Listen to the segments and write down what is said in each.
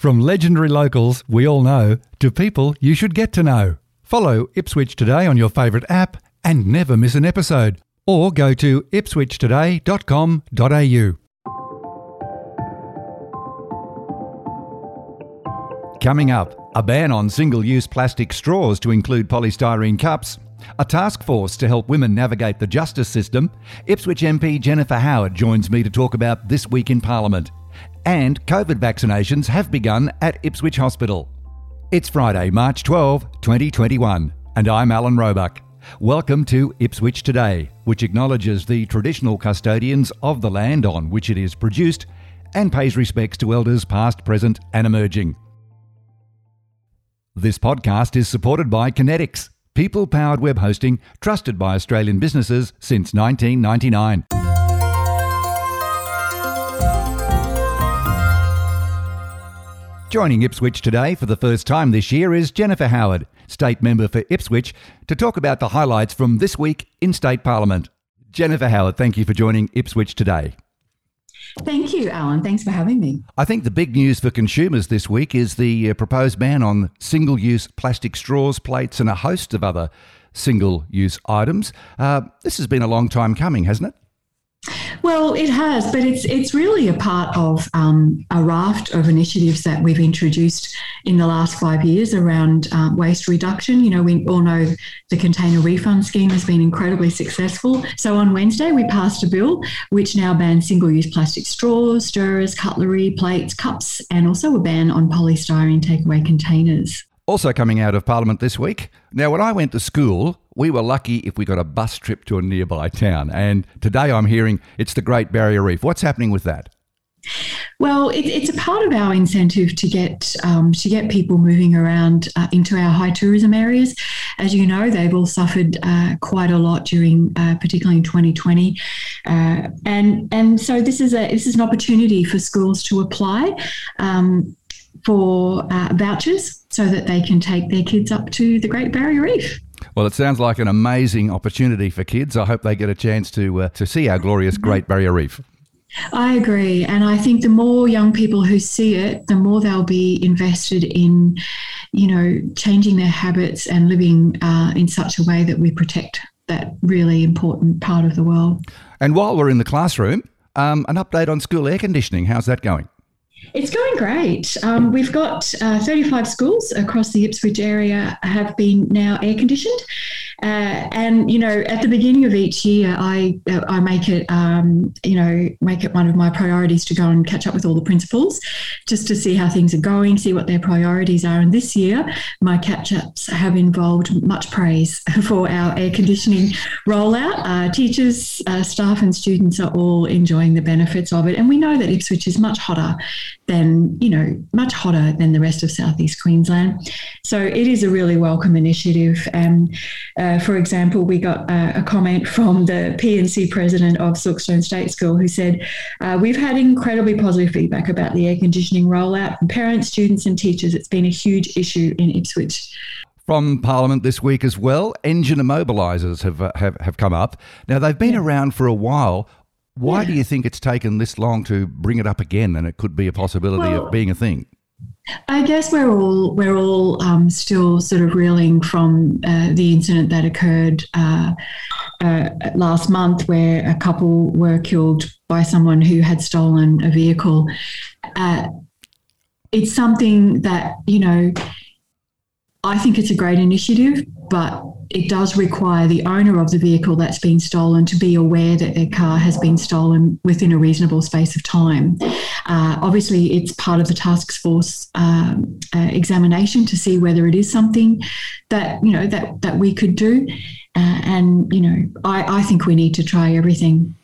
From legendary locals we all know to people you should get to know. Follow Ipswich Today on your favourite app and never miss an episode. Or go to ipswichtoday.com.au. Coming up, a ban on single use plastic straws to include polystyrene cups, a task force to help women navigate the justice system. Ipswich MP Jennifer Howard joins me to talk about this week in Parliament. And COVID vaccinations have begun at Ipswich Hospital. It's Friday, March 12, 2021, and I'm Alan Roebuck. Welcome to Ipswich Today, which acknowledges the traditional custodians of the land on which it is produced and pays respects to elders past, present, and emerging. This podcast is supported by Kinetics, people powered web hosting trusted by Australian businesses since 1999. Joining Ipswich today for the first time this year is Jennifer Howard, State Member for Ipswich, to talk about the highlights from this week in State Parliament. Jennifer Howard, thank you for joining Ipswich today. Thank you, Alan. Thanks for having me. I think the big news for consumers this week is the uh, proposed ban on single use plastic straws, plates, and a host of other single use items. Uh, this has been a long time coming, hasn't it? Well, it has, but it's it's really a part of um, a raft of initiatives that we've introduced in the last five years around um, waste reduction. You know, we all know the container refund scheme has been incredibly successful. So on Wednesday, we passed a bill which now bans single-use plastic straws, stirrers, cutlery, plates, cups, and also a ban on polystyrene takeaway containers. Also coming out of Parliament this week. Now, when I went to school, we were lucky if we got a bus trip to a nearby town. And today I'm hearing it's the Great Barrier Reef. What's happening with that? Well, it, it's a part of our incentive to get um, to get people moving around uh, into our high tourism areas. As you know, they've all suffered uh, quite a lot during, uh, particularly in 2020, uh, and and so this is a this is an opportunity for schools to apply. Um, for uh, vouchers so that they can take their kids up to the Great Barrier Reef. Well, it sounds like an amazing opportunity for kids. I hope they get a chance to uh, to see our glorious Great Barrier Reef. I agree, and I think the more young people who see it, the more they'll be invested in, you know, changing their habits and living uh, in such a way that we protect that really important part of the world. And while we're in the classroom, um, an update on school air conditioning. How's that going? It's going great. Um, we've got uh, 35 schools across the Ipswich area have been now air conditioned. Uh, and you know, at the beginning of each year, I I make it um, you know make it one of my priorities to go and catch up with all the principals, just to see how things are going, see what their priorities are. And this year, my catch ups have involved much praise for our air conditioning rollout. Uh, teachers, uh, staff, and students are all enjoying the benefits of it. And we know that Ipswich is much hotter than you know much hotter than the rest of southeast Queensland. So it is a really welcome initiative. And uh, uh, for example, we got uh, a comment from the P&C president of Silkstone State School who said, uh, We've had incredibly positive feedback about the air conditioning rollout from parents, students, and teachers. It's been a huge issue in Ipswich. From Parliament this week as well, engine immobilisers have, uh, have, have come up. Now, they've been yeah. around for a while. Why yeah. do you think it's taken this long to bring it up again and it could be a possibility well, of being a thing? I guess we're all we're all um, still sort of reeling from uh, the incident that occurred uh, uh, last month, where a couple were killed by someone who had stolen a vehicle. Uh, it's something that you know. I think it's a great initiative, but it does require the owner of the vehicle that's been stolen to be aware that their car has been stolen within a reasonable space of time. Uh, obviously, it's part of the task force um, uh, examination to see whether it is something that you know that that we could do. Uh, and you know, I, I think we need to try everything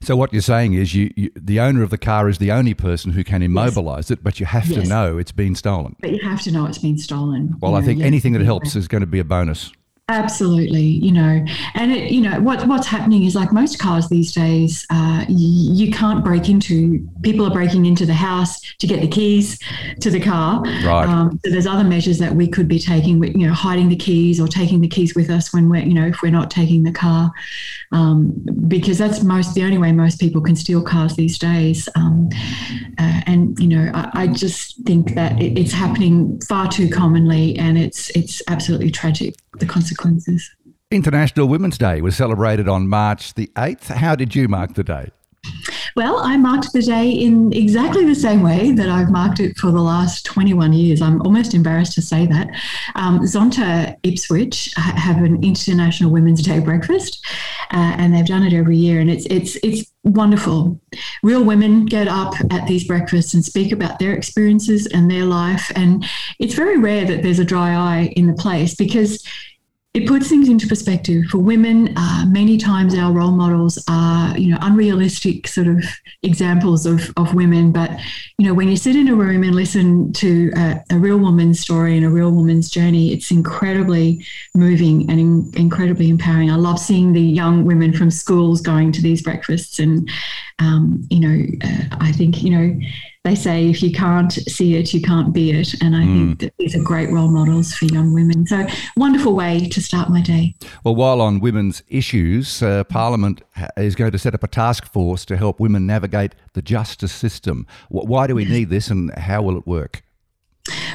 so what you're saying is, you, you, the owner of the car is the only person who can immobilise yes. it, but you have yes. to know it's been stolen. But you have to know it's been stolen. Well, I know, think anything that helps is going to be a bonus. Absolutely, you know, and it, you know what what's happening is like most cars these days, uh, you, you, can't break into. People are breaking into the house to get the keys to the car. Right. Um, so there's other measures that we could be taking, you know, hiding the keys or taking the keys with us when we're, you know, if we're not taking the car, um, because that's most the only way most people can steal cars these days. Um, uh, and you know, I, I just think that it, it's happening far too commonly, and it's it's absolutely tragic the consequences. International Women's Day was celebrated on March the 8th. How did you mark the day? Well, I marked the day in exactly the same way that I've marked it for the last 21 years. I'm almost embarrassed to say that. Um, Zonta Ipswich have an International Women's Day breakfast, uh, and they've done it every year, and it's it's it's wonderful. Real women get up at these breakfasts and speak about their experiences and their life, and it's very rare that there's a dry eye in the place because it puts things into perspective for women. Uh, many times our role models are, you know, unrealistic sort of examples of, of women. But, you know, when you sit in a room and listen to a, a real woman's story and a real woman's journey, it's incredibly moving and in, incredibly empowering. I love seeing the young women from schools going to these breakfasts. And, um, you know, uh, I think, you know, they say if you can't see it, you can't be it. And I mm. think that these are great role models for young women. So, wonderful way to start my day. Well, while on women's issues, uh, Parliament is going to set up a task force to help women navigate the justice system. Why do we need this and how will it work?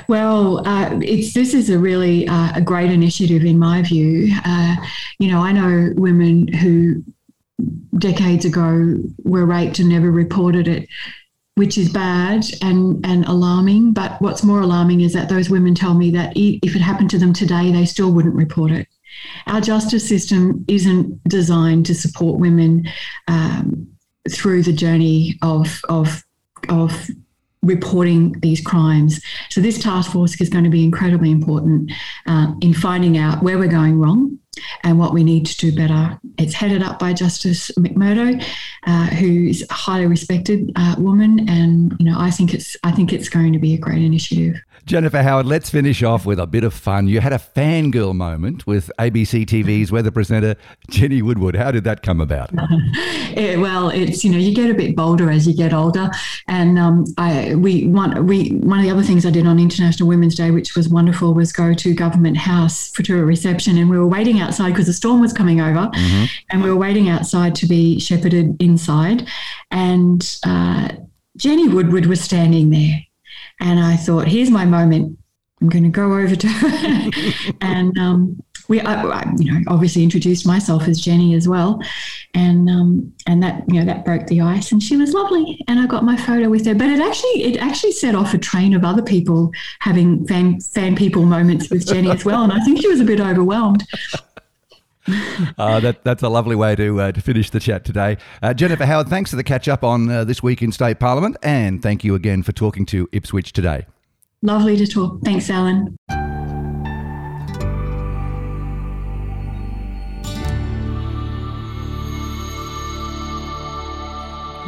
Well, uh, it's this is a really uh, a great initiative in my view. Uh, you know, I know women who decades ago were raped and never reported it which is bad and, and alarming. But what's more alarming is that those women tell me that if it happened to them today, they still wouldn't report it. Our justice system isn't designed to support women um, through the journey of, of, of reporting these crimes. So, this task force is going to be incredibly important uh, in finding out where we're going wrong and what we need to do better. It's headed up by Justice McMurdo, uh, who's a highly respected uh, woman, and you know I think it's I think it's going to be a great initiative. Jennifer Howard, let's finish off with a bit of fun. You had a fangirl moment with ABC TV's weather presenter Jenny Woodward. How did that come about? it, well, it's you know you get a bit bolder as you get older, and um, I we one we one of the other things I did on International Women's Day, which was wonderful, was go to Government House for a reception, and we were waiting outside because the storm was coming over, mm-hmm. and we were waiting outside to be shepherded inside, and uh, Jenny Woodward was standing there and I thought, here's my moment. I'm going to go over to her. and um, we, I, I, you know, obviously introduced myself as Jenny as well. And, um, and that, you know, that broke the ice and she was lovely. And I got my photo with her, but it actually, it actually set off a train of other people having fan, fan people moments with Jenny as well. And I think she was a bit overwhelmed. uh, that, that's a lovely way to, uh, to finish the chat today. Uh, Jennifer Howard, thanks for the catch up on uh, this week in State Parliament, and thank you again for talking to Ipswich today. Lovely to talk. Thanks, Alan.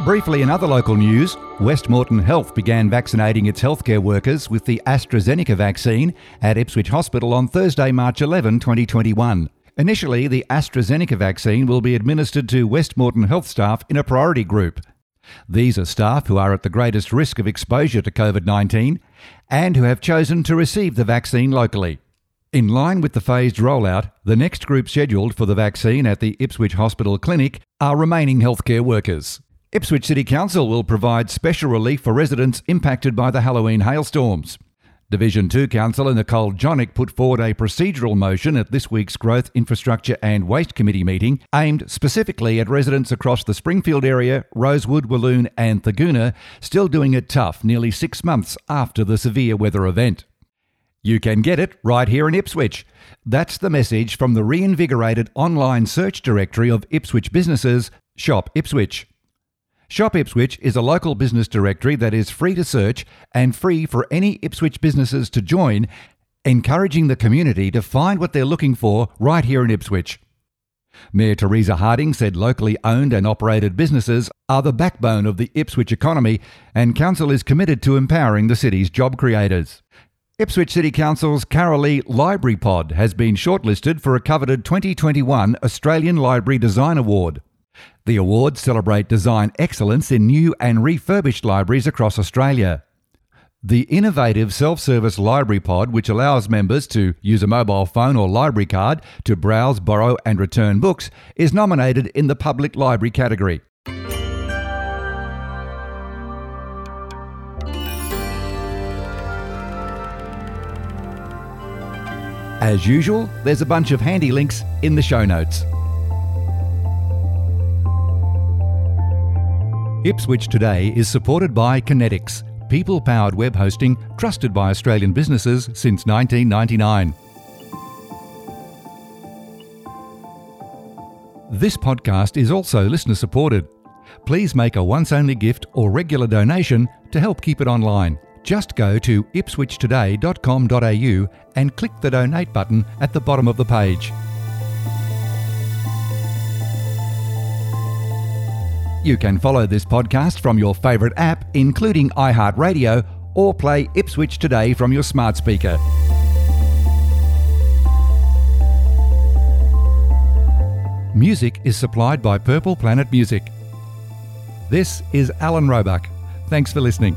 Briefly, in other local news, West Moreton Health began vaccinating its healthcare workers with the AstraZeneca vaccine at Ipswich Hospital on Thursday, March 11, 2021. Initially, the AstraZeneca vaccine will be administered to West Moreton Health staff in a priority group. These are staff who are at the greatest risk of exposure to COVID 19 and who have chosen to receive the vaccine locally. In line with the phased rollout, the next group scheduled for the vaccine at the Ipswich Hospital Clinic are remaining healthcare workers. Ipswich City Council will provide special relief for residents impacted by the Halloween hailstorms. Division 2 Councillor Nicole Jonic put forward a procedural motion at this week's Growth, Infrastructure and Waste Committee meeting aimed specifically at residents across the Springfield area, Rosewood, Walloon and Thagoona still doing it tough nearly six months after the severe weather event. You can get it right here in Ipswich. That's the message from the reinvigorated online search directory of Ipswich businesses, Shop Ipswich. Shop Ipswich is a local business directory that is free to search and free for any Ipswich businesses to join, encouraging the community to find what they're looking for right here in Ipswich. Mayor Teresa Harding said locally owned and operated businesses are the backbone of the Ipswich economy, and Council is committed to empowering the city's job creators. Ipswich City Council's Karalee Library Pod has been shortlisted for a coveted 2021 Australian Library Design Award. The awards celebrate design excellence in new and refurbished libraries across Australia. The innovative self service library pod, which allows members to use a mobile phone or library card to browse, borrow, and return books, is nominated in the public library category. As usual, there's a bunch of handy links in the show notes. Ipswich Today is supported by Kinetics, people powered web hosting trusted by Australian businesses since 1999. This podcast is also listener supported. Please make a once only gift or regular donation to help keep it online. Just go to ipswichtoday.com.au and click the donate button at the bottom of the page. You can follow this podcast from your favourite app, including iHeartRadio, or play Ipswich Today from your smart speaker. Music is supplied by Purple Planet Music. This is Alan Roebuck. Thanks for listening.